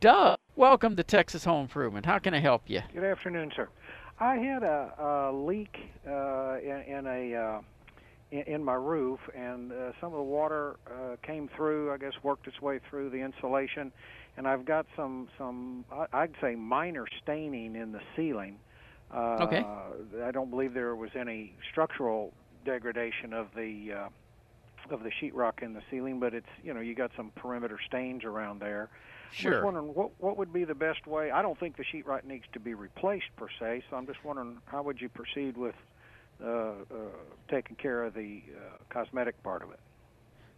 Doug, welcome to Texas Home Improvement. How can I help you? Good afternoon, sir. I had a, a leak uh, in, in a uh, in, in my roof, and uh, some of the water uh, came through. I guess worked its way through the insulation, and I've got some some I'd say minor staining in the ceiling. Uh, okay. I don't believe there was any structural degradation of the uh, of the sheetrock in the ceiling, but it's you know you got some perimeter stains around there. Sure. I was wondering what what would be the best way. I don't think the sheetrock needs to be replaced per se, so I'm just wondering how would you proceed with uh, uh, taking care of the uh, cosmetic part of it.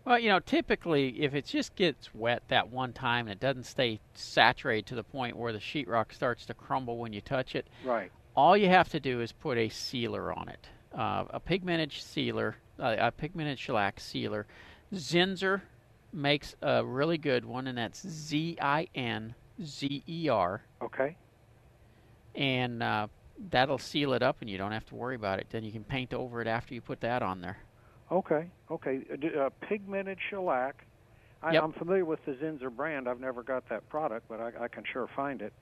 Well, you know, typically if it just gets wet that one time and it doesn't stay saturated to the point where the sheetrock starts to crumble when you touch it, right? All you have to do is put a sealer on it, uh, a pigmented sealer, uh, a pigmented shellac sealer. Zinsser makes a really good one, and that's Z I N Z E R. Okay. And uh, that'll seal it up, and you don't have to worry about it. Then you can paint over it after you put that on there. Okay. Okay. Uh, pigmented shellac. I, yep. I'm familiar with the Zinsser brand. I've never got that product, but I, I can sure find it.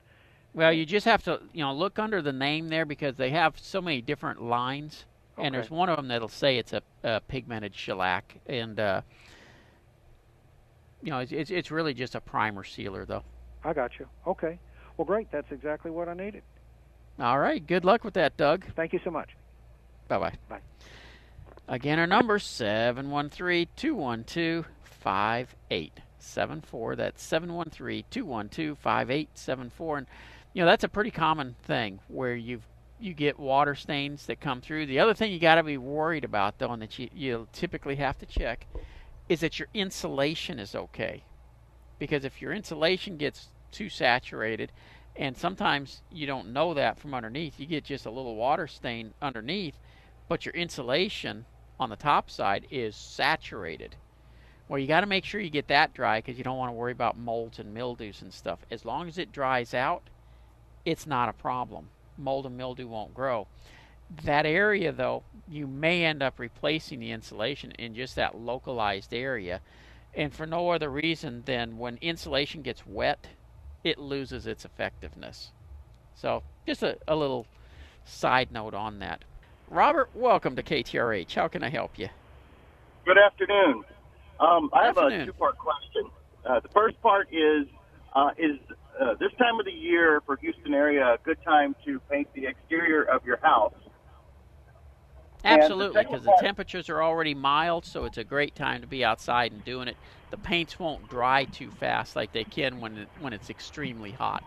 Well, you just have to, you know, look under the name there because they have so many different lines, okay. and there's one of them that'll say it's a, a pigmented shellac, and uh, you know, it's, it's it's really just a primer sealer, though. I got you. Okay. Well, great. That's exactly what I needed. All right. Good luck with that, Doug. Thank you so much. Bye bye. Bye. Again, our number seven one three two one two five eight seven four. That's seven one three two one two five eight seven four, and you know that's a pretty common thing where you you get water stains that come through. The other thing you got to be worried about, though, and that you you typically have to check, is that your insulation is okay, because if your insulation gets too saturated, and sometimes you don't know that from underneath, you get just a little water stain underneath, but your insulation on the top side is saturated. Well, you got to make sure you get that dry because you don't want to worry about molds and mildews and stuff. As long as it dries out, it's not a problem. Mold and mildew won't grow. That area, though, you may end up replacing the insulation in just that localized area. And for no other reason than when insulation gets wet, it loses its effectiveness. So, just a, a little side note on that. Robert, welcome to KTRH. How can I help you? Good afternoon. Um, I have afternoon. a two-part question. Uh, the first part is uh, is uh, this time of the year for Houston area a good time to paint the exterior of your house? Absolutely, because the, the temperatures are already mild, so it's a great time to be outside and doing it. The paints won't dry too fast like they can when it, when it's extremely hot.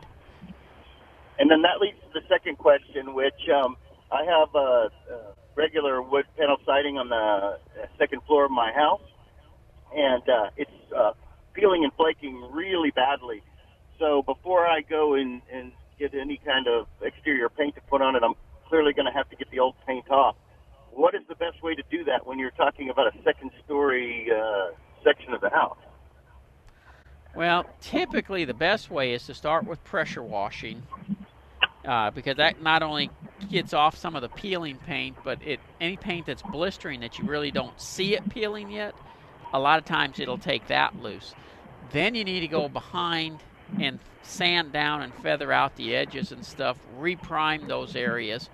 And then that leads to the second question, which um, I have a, a regular wood panel siding on the second floor of my house, and uh, it's uh, peeling and flaking really badly. So before I go and, and get any kind of exterior paint to put on it, I'm clearly going to have to get the old paint off. What is the best way to do that when you're talking about a second story uh, section of the house? Well, typically the best way is to start with pressure washing uh, because that not only gets off some of the peeling paint, but it any paint that's blistering that you really don't see it peeling yet, a lot of times it'll take that loose. Then you need to go behind and sand down and feather out the edges and stuff, reprime those areas.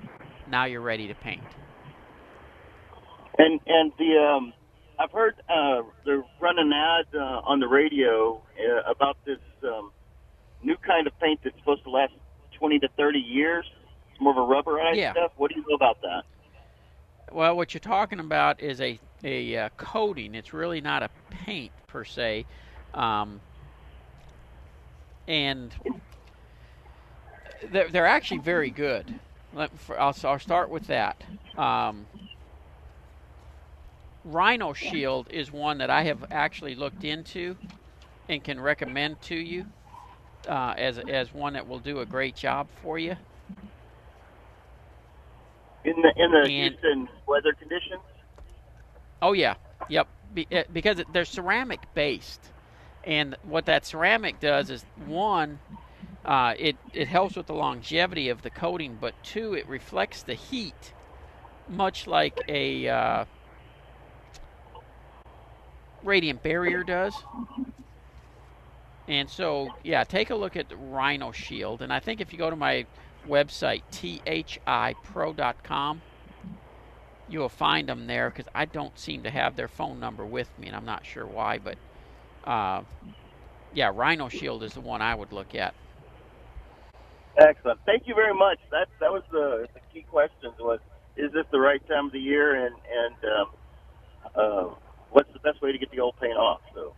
Now you're ready to paint. And and the um, I've heard uh, they're running an ad uh, on the radio uh, about this um, new kind of paint that's supposed to last 20 to 30 years. It's more of a rubberized Yeah. stuff. What do you know about that? Well, what you're talking about is a a uh, coating. It's really not a paint per se, um, and they're, they're actually very good. Let, for, I'll, I'll start with that. Um, Rhino Shield is one that I have actually looked into and can recommend to you uh, as as one that will do a great job for you. In the in the And- Houston weather conditions? Oh yeah, yep. Be, eh, because they're ceramic based, and what that ceramic does is one, uh, it it helps with the longevity of the coating, but two, it reflects the heat, much like a uh, radiant barrier does. And so, yeah, take a look at Rhino Shield. And I think if you go to my website, thipro.com, you'll find them there because I don't seem to have their phone number with me, and I'm not sure why. But uh, yeah, Rhino Shield is the one I would look at. Excellent. Thank you very much. That that was the, the key questions was is this the right time of the year and and um, uh, what's the best way to get the old paint off? So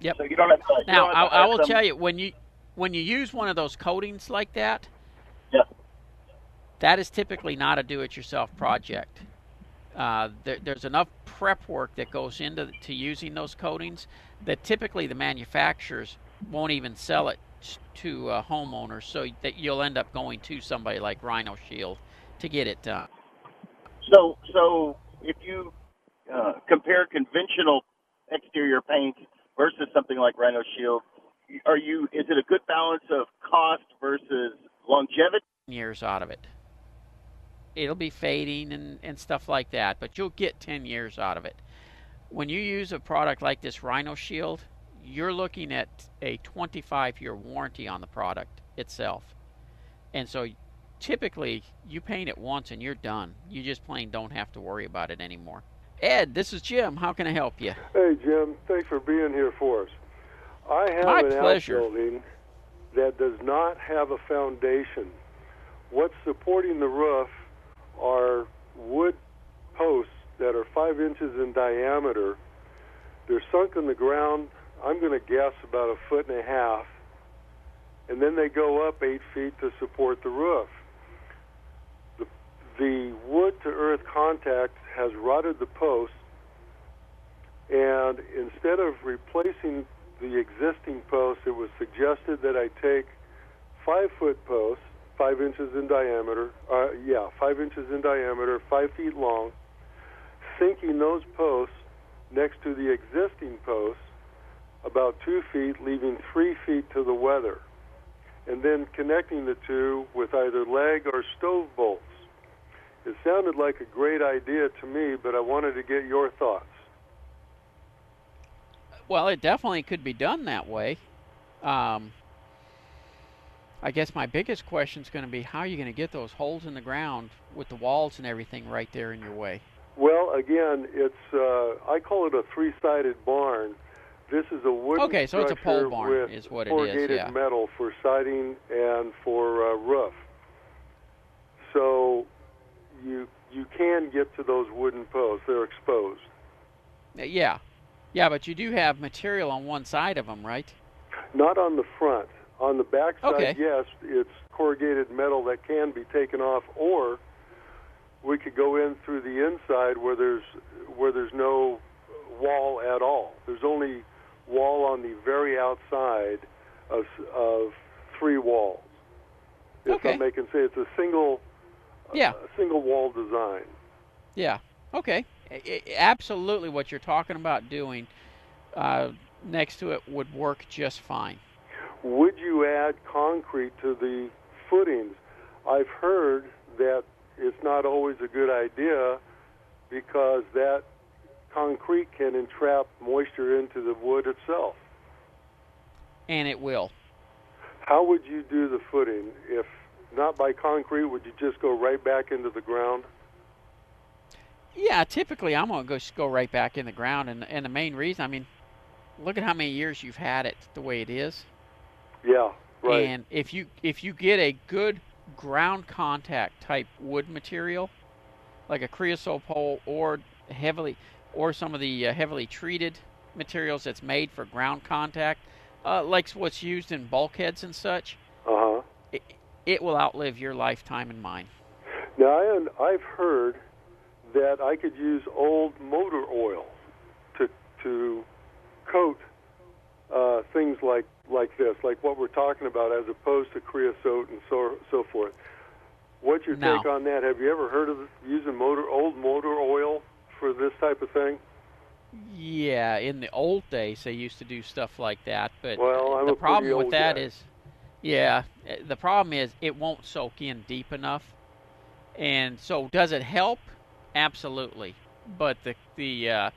Yep. So you don't have to, you Now, I, have to I have will some- tell you when you when you use one of those coatings like that, Yeah. that is typically not a do-it-yourself project. Uh, there, there's enough prep work that goes into to using those coatings that typically the manufacturers won't even sell it to uh, homeowners, so that you'll end up going to somebody like Rhino Shield to get it done. So so if you uh, compare conventional exterior paint versus something like Rhino Shield, are you is it a good balance of cost versus longevity? years out of it. It'll be fading and, and stuff like that, but you'll get 10 years out of it. When you use a product like this Rhino Shield, you're looking at a 25 year warranty on the product itself. And so typically you paint it once and you're done. You just plain don't have to worry about it anymore. Ed, this is Jim. How can I help you? Hey, Jim. Thanks for being here for us. I have My an pleasure. outbuilding that does not have a foundation. What's supporting the roof are wood posts that are five inches in diameter. They're sunk in the ground, I'm going to guess about a foot and a half, and then they go up eight feet to support the roof. The, wood to earth contact has rotted the posts, and instead of replacing the existing posts, it was suggested that I take five foot posts, five inches in diameter, uh, yeah, five inches in diameter, five feet long, sinking those posts next to the existing posts about two feet, leaving three feet to the weather, and then connecting the two with either leg or stove bolts. It sounded like a great idea to me, but I wanted to get your thoughts. Well, it definitely could be done that way. Um, I guess my biggest question is going to be how are you going to get those holes in the ground with the walls and everything right there in your way? Well, again, it's uh, I call it a three-sided barn. This is a wooden Okay, so it's a pole barn is what it is, corrugated yeah. metal for siding and for uh, roof. So you you can get to those wooden posts; they're exposed. Uh, Yeah, yeah, but you do have material on one side of them, right? Not on the front. On the back side, Okay. yes, it's corrugated metal that can be taken off, or we could go in through the inside where there's where there's no wall at all. There's only wall on the very outside of of three walls. If Okay. I'm making say it's a single Yeah. a single wall design. Yeah. Okay. I- I- absolutely, what you're talking about doing uh, next to it would work just fine. Would you add concrete to the footings? I've heard that it's not always a good idea because that concrete can entrap moisture into the wood itself. And it will. How would you do the footing? If not by concrete, would you just go right back into the ground? Yeah, typically I'm gonna go go right back in the ground, and and the main reason, I mean, look at how many years you've had it the way it is, Yeah, right. and if you if you get a good ground contact type wood material, like a creosote pole or heavily or some of the uh, heavily treated materials that's made for ground contact, uh, like what's used in bulkheads and such. It, will outlive your lifetime and mine. Now, I, I've heard that I could use old motor oil to to coat uh, things like like this, like what we're talking about, as opposed to creosote and so so forth. What's your No. take on that? Have you ever heard of using motor old motor oil for this type of thing? Yeah, in the old days they used to do stuff like that, but Well, the problem with that guy. is, yeah, uh, the problem is it won't soak in deep enough, and so does it help? Absolutely, but the the uh,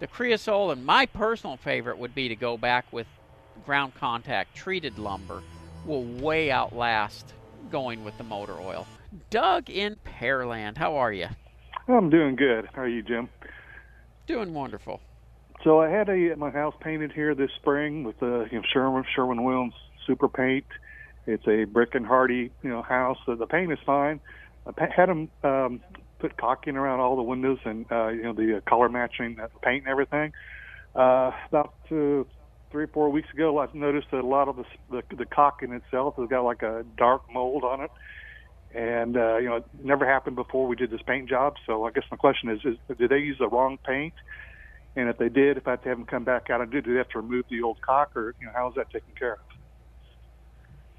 the creosote and my personal favorite would be to go back with ground contact treated lumber will way outlast going with the motor oil. Doug in Pearland, how are you? I'm doing good. How are you, Jim? Doing wonderful. So I had a my house painted here this spring with the you know, Sherwin Sherwin Williams Super Paint. It's a brick and Hardie you know house. So the paint is fine. I had them um, put caulking around all the windows and uh, you know the uh, color matching uh, paint and everything. Uh, about uh, three or four weeks ago, I noticed that a lot of the the, the caulking itself has got like a dark mold on it and uh, you know it never happened before we did this paint job. So I guess my question is: is did they use the wrong paint? And if they did, if I had to have them come back out and do, do they have to remove the old caulk, or you know, how is that taken care of?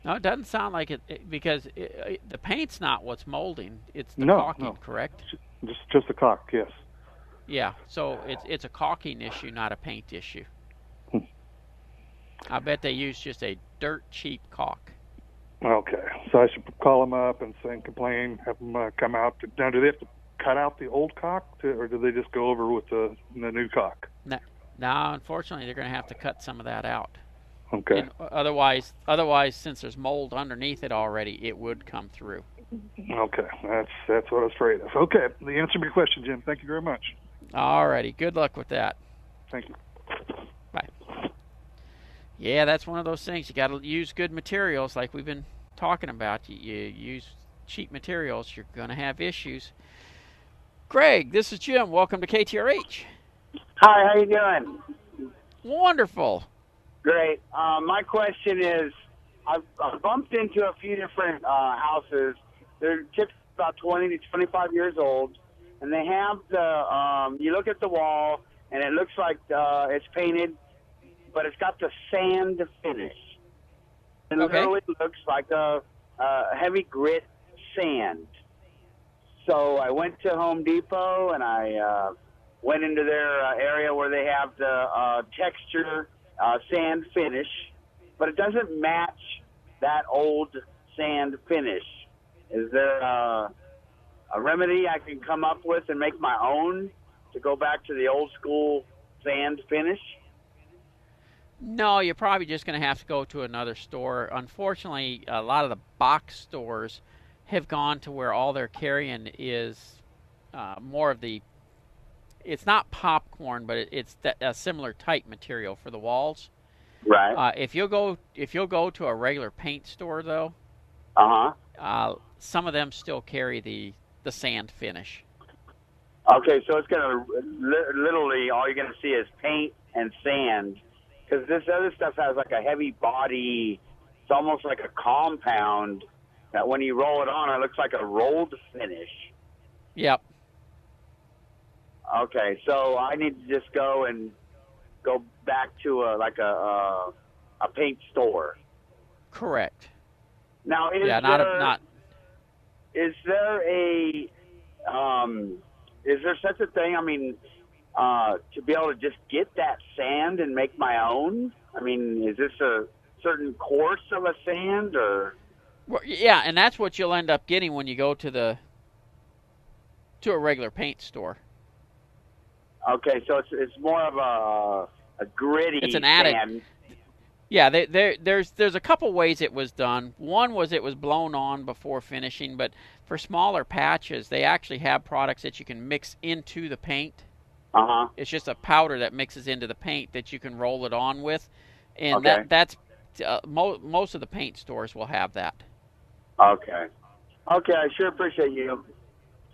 No, it doesn't sound like it, it because it, it, the paint's not what's molding; it's the No, caulking, no. correct? Just just the caulk, yes. Yeah. So it's it's a caulking issue, not a paint issue. Hmm. I bet they use just a dirt cheap caulk. Okay, so I should call them up and say complain, have them uh, come out. To, now, do they have to cut out the old caulk, to, or do they just go over with the the new caulk? Now, unfortunately, they're going to have to cut some of that out. Okay, And otherwise, otherwise, since there's mold underneath it already, it would come through. okay, that's that's what I was afraid of. Okay, the answer to your question, Jim. Thank you very much. Alrighty, good luck with that. Thank you. Bye. Yeah, that's one of those things. You got to use good materials, like we've been talking about. You, you use cheap materials, you're going to have issues. Greg, this is Jim. Welcome to KTRH. Hi, how you doing? Wonderful. Great. Um, my question is, I've, I've bumped into a few different uh, houses. They're just about 20 to 25 years old, and they have the. Um, you look at the wall, and it looks like uh, it's painted, but it's got the sand finish. And Okay. literally looks like a, a heavy grit sand. So I went to Home Depot and I uh, went into their uh, area where they have the uh, texture uh, sand finish, but it doesn't match that old sand finish. Is there uh, a remedy I can come up with and make my own to go back to the old school sand finish? No, you're probably just going to have to go to another store. Unfortunately, a lot of the box stores have gone to where all they're carrying is uh, more of the. It's not popcorn, but it, it's that, a similar type material for the walls. Right. Uh, if you'll go, if you'll go to a regular paint store, though, Uh huh. uh, some of them still carry the the sand finish. Okay, so it's gonna li- literally all you're gonna see is paint and sand, because this other stuff has like a heavy body. It's almost like a compound that when you roll it on, it looks like a rolled finish. Yep. Okay, so I need to just go and go back to a like a a, a paint store. Correct. Now, is yeah, not there, a, not. is there a um is there such a thing i mean uh to be able to just get that sand and make my own i mean is this a certain course of a sand or Well, yeah, and that's what you'll end up getting when you go to the to a regular paint store. Okay so it's it's more of a a gritty It's an added- sand Yeah, there, there's there's a couple ways it was done. One was it was blown on before finishing, but for smaller patches, they actually have products that you can mix into the paint. uh-huh It's just a powder that mixes into the paint that you can roll it on with, and Okay. that that's uh, mo- most of the paint stores will have that. okay okay i sure appreciate you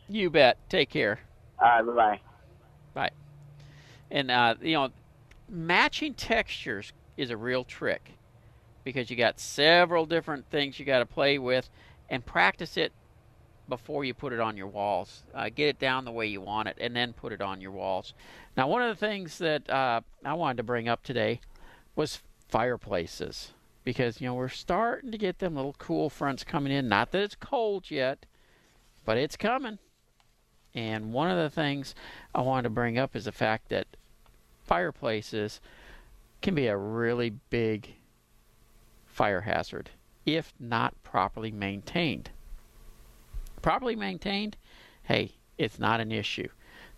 You bet. Take care. all right bye-bye And uh, you know, matching textures is a real trick because you got several different things you got to play with and practice it before you put it on your walls. Uh, get it down the way you want it, and then put it on your walls. Now, one of the things that uh, I wanted to bring up today was fireplaces because you know we're starting to get them little cool fronts coming in. Not that it's cold yet, but it's coming. And one of the things I wanted to bring up is the fact that fireplaces can be a really big fire hazard if not properly maintained. Properly maintained, hey, it's not an issue.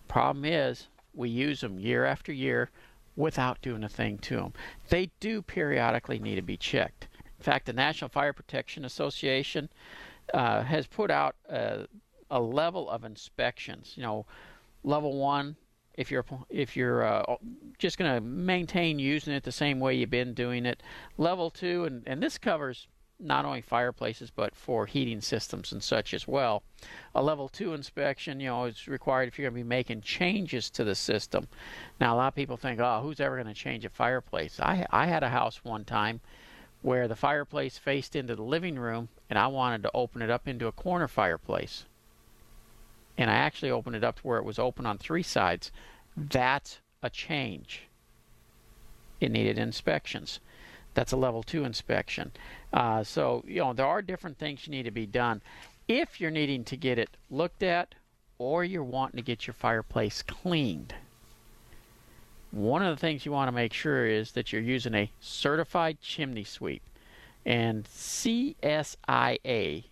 Problem is, we use them year after year. without doing a thing to them. They do periodically need to be checked. In fact, the National Fire Protection Association uh, has put out a, a, level of inspections. You know, level one, if you're if you're uh, just going to maintain using it the same way you've been doing it. Level two, and, and this covers not only fireplaces but for heating systems and such as well. A level two inspection, you know, is required if you're going to be making changes to the system. Now, a lot of people think, oh, who's ever going to change a fireplace? I I had a house one time where the fireplace faced into the living room, and I wanted to open it up into a corner fireplace. And I actually opened it up to where it was open on three sides. That's a change. It needed inspections. That's a level two inspection. Uh, so, you know, there are different things you need to be done. If you're needing to get it looked at or you're wanting to get your fireplace cleaned, one of the things you want to make sure is that you're using a certified chimney sweep. And CSIA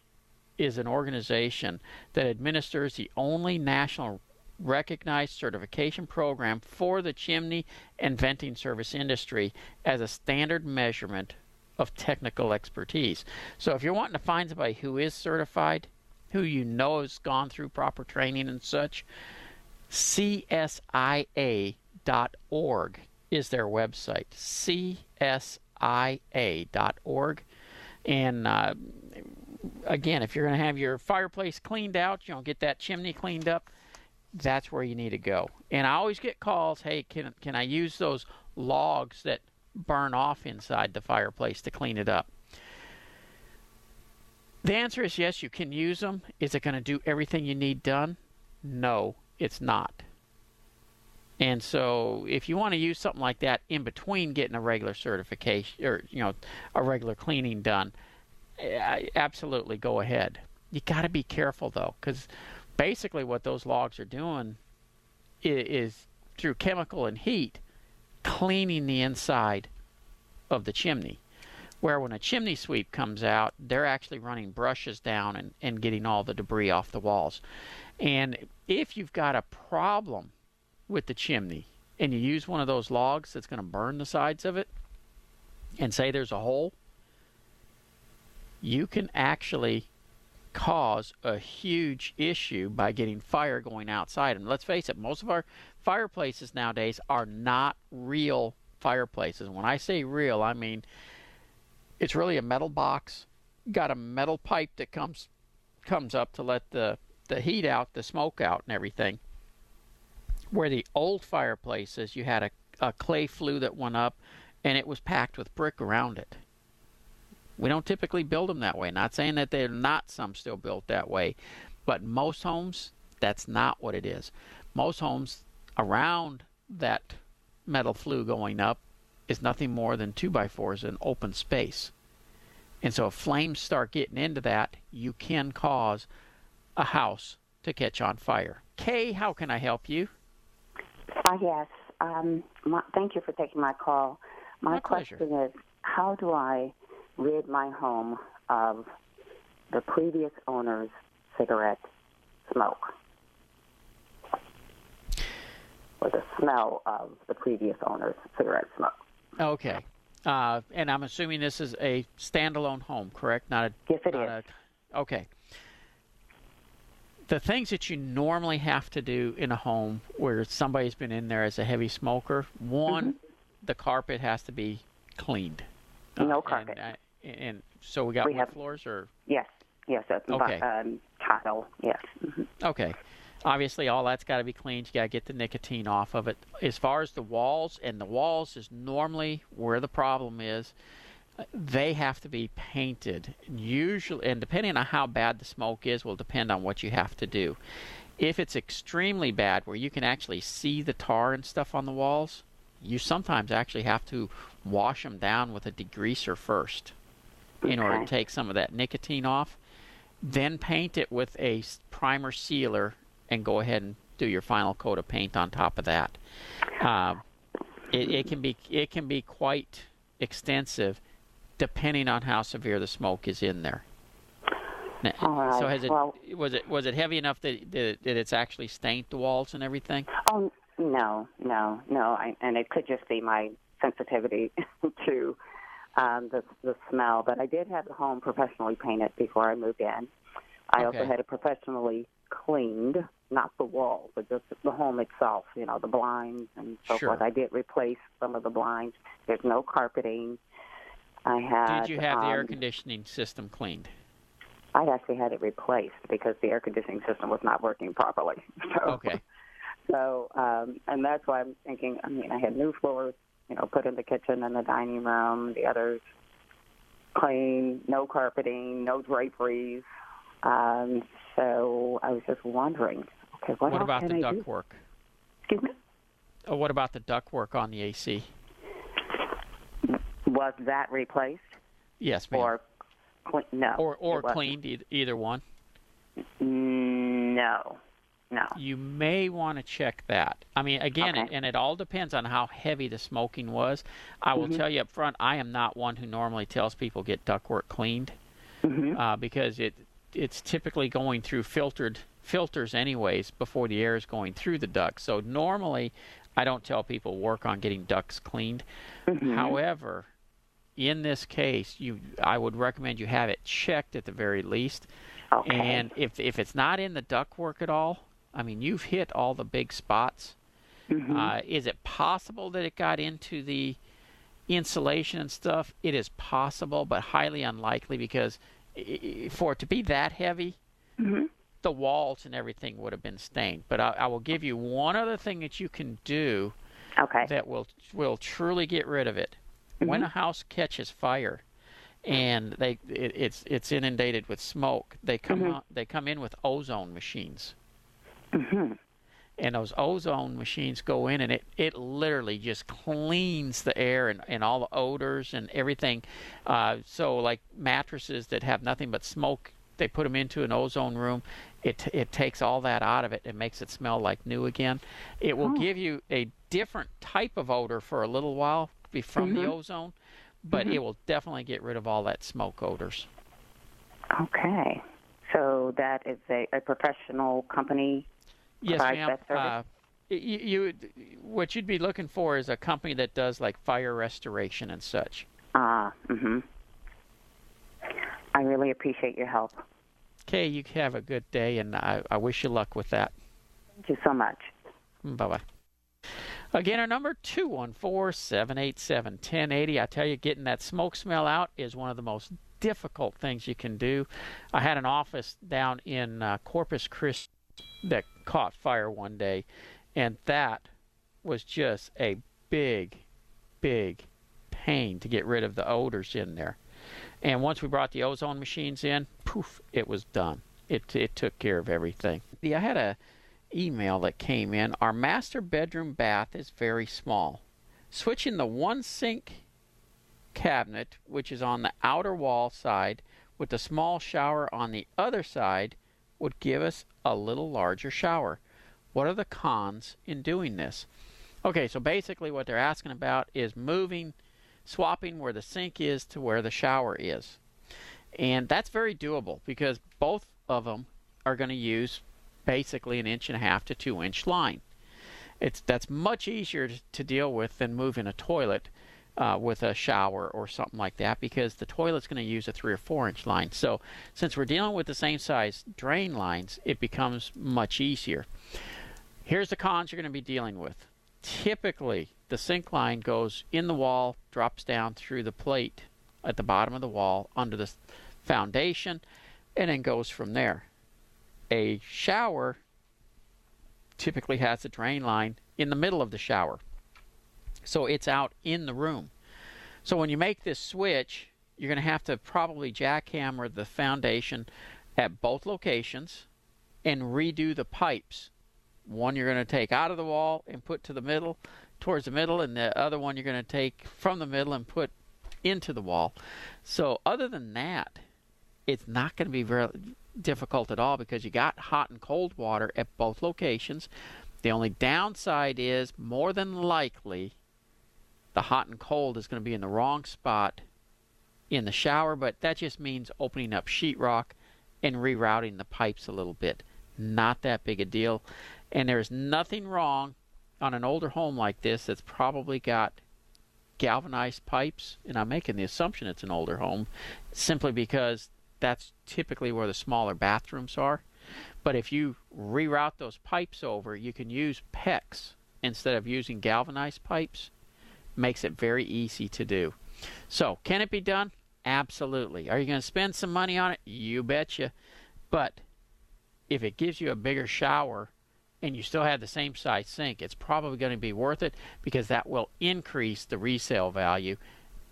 is an organization that administers the only national recognized certification program for the chimney and venting service industry as a standard measurement of technical expertise. So if you're wanting to find somebody who is certified, who you know has gone through proper training and such, CSIA.org is their website. CSIA.org. And uh, again, if you're going to have your fireplace cleaned out, you know, get that chimney cleaned up, that's where you need to go. And I always get calls, hey, can can I use those logs that burn off inside the fireplace to clean it up? The answer is yes, you can use them. Is it going to do everything you need done? No, it's not. And so, if you want to use something like that in between getting a regular certification or you know a regular cleaning done, absolutely go ahead. You got to be careful though, because basically what those logs are doing is, is through chemical and heat cleaning the inside of the chimney. Where when a chimney sweep comes out, they're actually running brushes down and, and getting all the debris off the walls. And if you've got a problem with the chimney and you use one of those logs that's going to burn the sides of it, and say there's a hole, you can actually cause a huge issue by getting fire going outside. And let's face it, most of our fireplaces nowadays are not real fireplaces. When I say real, I mean it's really a metal box, got a metal pipe that comes comes up to let the the heat out, the smoke out, and everything. Where the old fireplaces, you had a, a clay flue that went up, and it was packed with brick around it. We don't typically build them that way. Not saying that they're not some still built that way, but most homes, that's not what it is. Most homes around that metal flue going up is nothing more than 2 by 4s in open space. And so if flames start getting into that, you can cause a house to catch on fire. Kay, how can I help you? Uh, yes. Um, my, thank you for taking my call. My, my question pleasure. is how do I rid my home of the previous owner's cigarette smoke or the smell of the previous owner's cigarette smoke. Okay. Uh, and I'm assuming this is a standalone home, correct? Not a. Yes, it is. A, okay. The things that you normally have to do in a home where somebody's been in there as a heavy smoker, one, Mm-hmm. the carpet has to be cleaned. No Uh, carpet. And, and so we got We have- floors, or Yes, yes, that's Okay. um, tile. Yes. hmm Okay. Obviously, all that's got to be cleaned. You got to get the nicotine off of it. As far as the walls, and the walls is normally where the problem is. They have to be painted. Usually, and depending on how bad the smoke is, will depend on what you have to do. If it's extremely bad, where you can actually see the tar and stuff on the walls, you sometimes actually have to wash them down with a degreaser first in order to take some of that nicotine off. Then paint it with a primer sealer and go ahead and do your final coat of paint on top of that. Um, it, it can be it can be quite extensive, depending on how severe the smoke is in there. Now, All right. So has it Well- was it was it heavy enough that, that that it's actually stained the walls and everything? Oh No, no, no. I, and it could just be my sensitivity to um, the the smell. But I did have the home professionally painted before I moved in. I Okay. also had it professionally cleaned, not the walls, but just the home itself. You know, the blinds and so Sure. forth. I did replace some of the blinds. There's no carpeting. I had. Did you have the air um, conditioning system cleaned? I actually had it replaced because the air conditioning system was not working properly. So, Okay. So, um, and that's why I'm thinking. I mean, I had new floors, you know, put in the kitchen and the dining room. The others clean, no carpeting, no draperies. Um, so I was just wondering, okay, what, What about the I do? ductwork? Excuse me. Oh, what about the ductwork on the AC? Was that replaced Yes, ma'am. or no? or or cleaned, e- either one. No, no. You may want to check that. I mean, again, Okay. and it all depends on how heavy the smoking was. I will Mhm. tell you up front, I am not one who normally tells people get ductwork cleaned hmm uh, because it it's typically going through filtered filters anyways before the air is going through the duct. So normally, I don't tell people work on getting ducts cleaned. hmm However, in this case, you I would recommend you have it checked at the very least. okay. And if if it's not in the ductwork at all, I mean you've hit all the big spots. Mhm. Uh, is it possible that it got into the insulation and stuff? It is possible, but highly unlikely because for it to be that heavy, Mhm. the walls and everything would have been stained. But I, I will give you one other thing that you can do okay. that will will truly get rid of it. When a house catches fire and they it, it's it's inundated with smoke, they come Mhm. out, they come in with ozone machines. Hmm And those ozone machines go in and it, it literally just cleans the air and, and all the odors and everything. Uh, so like mattresses that have nothing but smoke, they put them into an ozone room. It it takes all that out of it and makes it smell like new again. It will Oh. give you a different type of odor for a little while be from the Mhm. ozone, but it will definitely get rid of all that smoke odors. Okay. So that is a, a professional company. Yes, ma'am. Uh, you, you, what you'd be looking for is a company that does like fire restoration and such. Ah, hmm I really appreciate your help. Okay, you have a good day, and I, I wish you luck with that. Thank you so much. Bye bye. Again, our number 214-787-1080. I tell you, getting that smoke smell out is one of the most difficult things you can do. I had an office down in uh, Corpus Christi that caught fire one day, and that was just a big, big pain to get rid of the odors in there. And once we brought the ozone machines in, poof, it was done. It it took care of everything. Yeah, I had a email that came in. Our master bedroom bath is very small. Switching the one sink cabinet, which is on the outer wall side, with the small shower on the other side, would give us a little larger shower. What are the cons in doing this? Okay, so basically what they're asking about is moving, swapping where the sink is to where the shower is. And that's very doable because both of them are going to use basically an inch and a half to two inch line. It's that's much easier to, deal with than moving a toilet uh, with a shower or something like that because the toilet's going to use a three or four inch line. So since we're dealing with the same size drain lines, it becomes much easier. Here's the cons you're going to be dealing with. Typically, the sink line goes in the wall, drops down through the plate at the bottom of the wall under the foundation, and then goes from there. A shower typically has a drain line in the middle of the shower. So it's out in the room. So when you make this switch, you're going to have to probably jackhammer the foundation at both locations and redo the pipes. One you're going to take out of the wall and put to the middle, towards the middle, and the other one you're going to take from the middle and put into the wall. So other than that, it's not going to be very difficult at all because you got hot and cold water at both locations. The only downside is more than likely the hot and cold is going to be in the wrong spot in the shower, but that just means opening up sheetrock and rerouting the pipes a little bit. Not that big a deal. And there's nothing wrong on an older home like this that's probably got galvanized pipes, and I'm making the assumption it's an older home simply because that's typically where the smaller bathrooms are. But if you reroute those pipes over, you can use PEX instead of using galvanized pipes. Makes it very easy to do. So, can it be done? Absolutely. Are you going to spend some money on it? You betcha. But if it gives you a bigger shower and you still have the same size sink, it's probably going to be worth it because that will increase the resale value.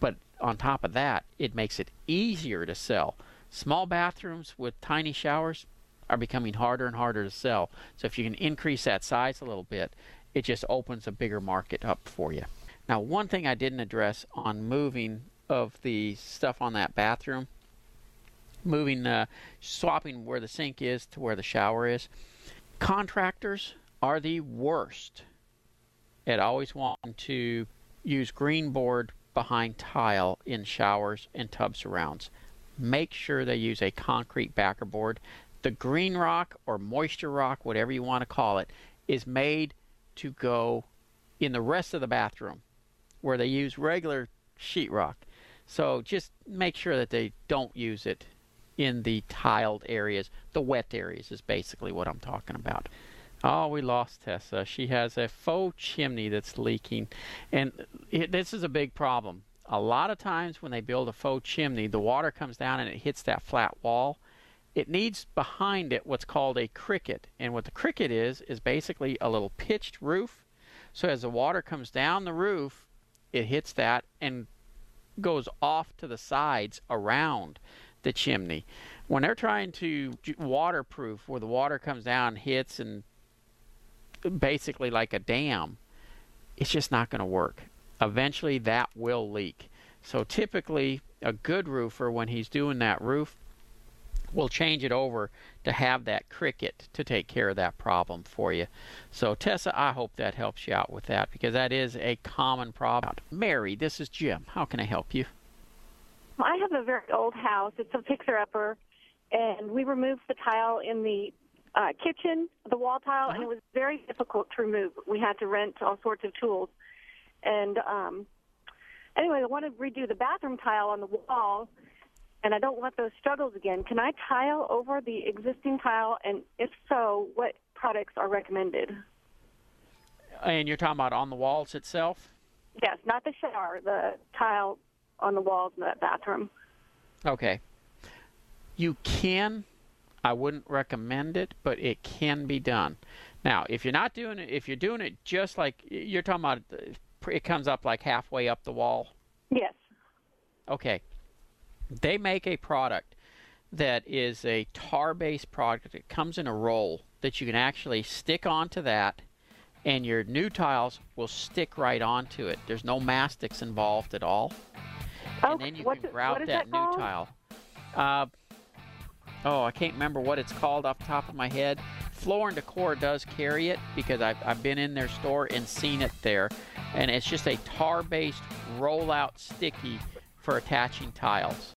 But on top of that, it makes it easier to sell. Small bathrooms with tiny showers are becoming harder and harder to sell. So if you can increase that size a little bit, it just opens a bigger market up for you. Now, one thing I didn't address on moving of the stuff on that bathroom, moving, uh, swapping where the sink is to where the shower is, contractors are the worst at always wanting to use green board behind tile in showers and tub surrounds. Make sure they use a concrete backer board. The green rock or moisture rock, whatever you want to call it, is made to go in the rest of the bathroom where they use regular sheetrock. So just make sure that they don't use it in the tiled areas. The wet areas is basically what I'm talking about. Oh, we lost Tessa. She has a faux chimney that's leaking. And it, this is a big problem. A lot of times when they build a faux chimney, the water comes down and it hits that flat wall. It needs behind it what's called a cricket. And what the cricket is, is basically a little pitched roof. So as the water comes down the roof, it hits that and goes off to the sides around the chimney. When they're trying to waterproof, where the water comes down, hits, and basically like a dam, it's just not going to work. Eventually, that will leak. So typically, a good roofer, when he's doing that roof, will change it over to have that cricket to take care of that problem for you. So Tessa, I hope that helps you out with that because that is a common problem. Mary, this is Jim. How can I help you? I have a very old house. It's a fixer-upper, and we removed the tile in the uh, kitchen, the wall tile, uh-huh. and it was very difficult to remove. We had to rent all sorts of tools. And um, anyway, I want to redo the bathroom tile on the wall, and I don't want those struggles again. Can I tile over the existing tile, and if so, what products are recommended? And you're talking about on the walls itself? Yes, not the shower, the tile on the walls in that bathroom. Okay. You can. I wouldn't recommend it, but it can be done. Now, if you're not doing it, if you're doing it just like you're talking about, it comes up like halfway up the wall. Yes. Okay they make a product that is a tar-based product. It comes in a roll that you can actually stick onto that, and your new tiles will stick right onto it. There's no mastics involved at all. Oh, and then you can grout that, that, new tile. Uh, oh, I can't remember what it's called off the top of my head. Floor and Decor does carry it because I've, I've been in their store and seen it there. And it's just a tar-based roll-out sticky for attaching tiles.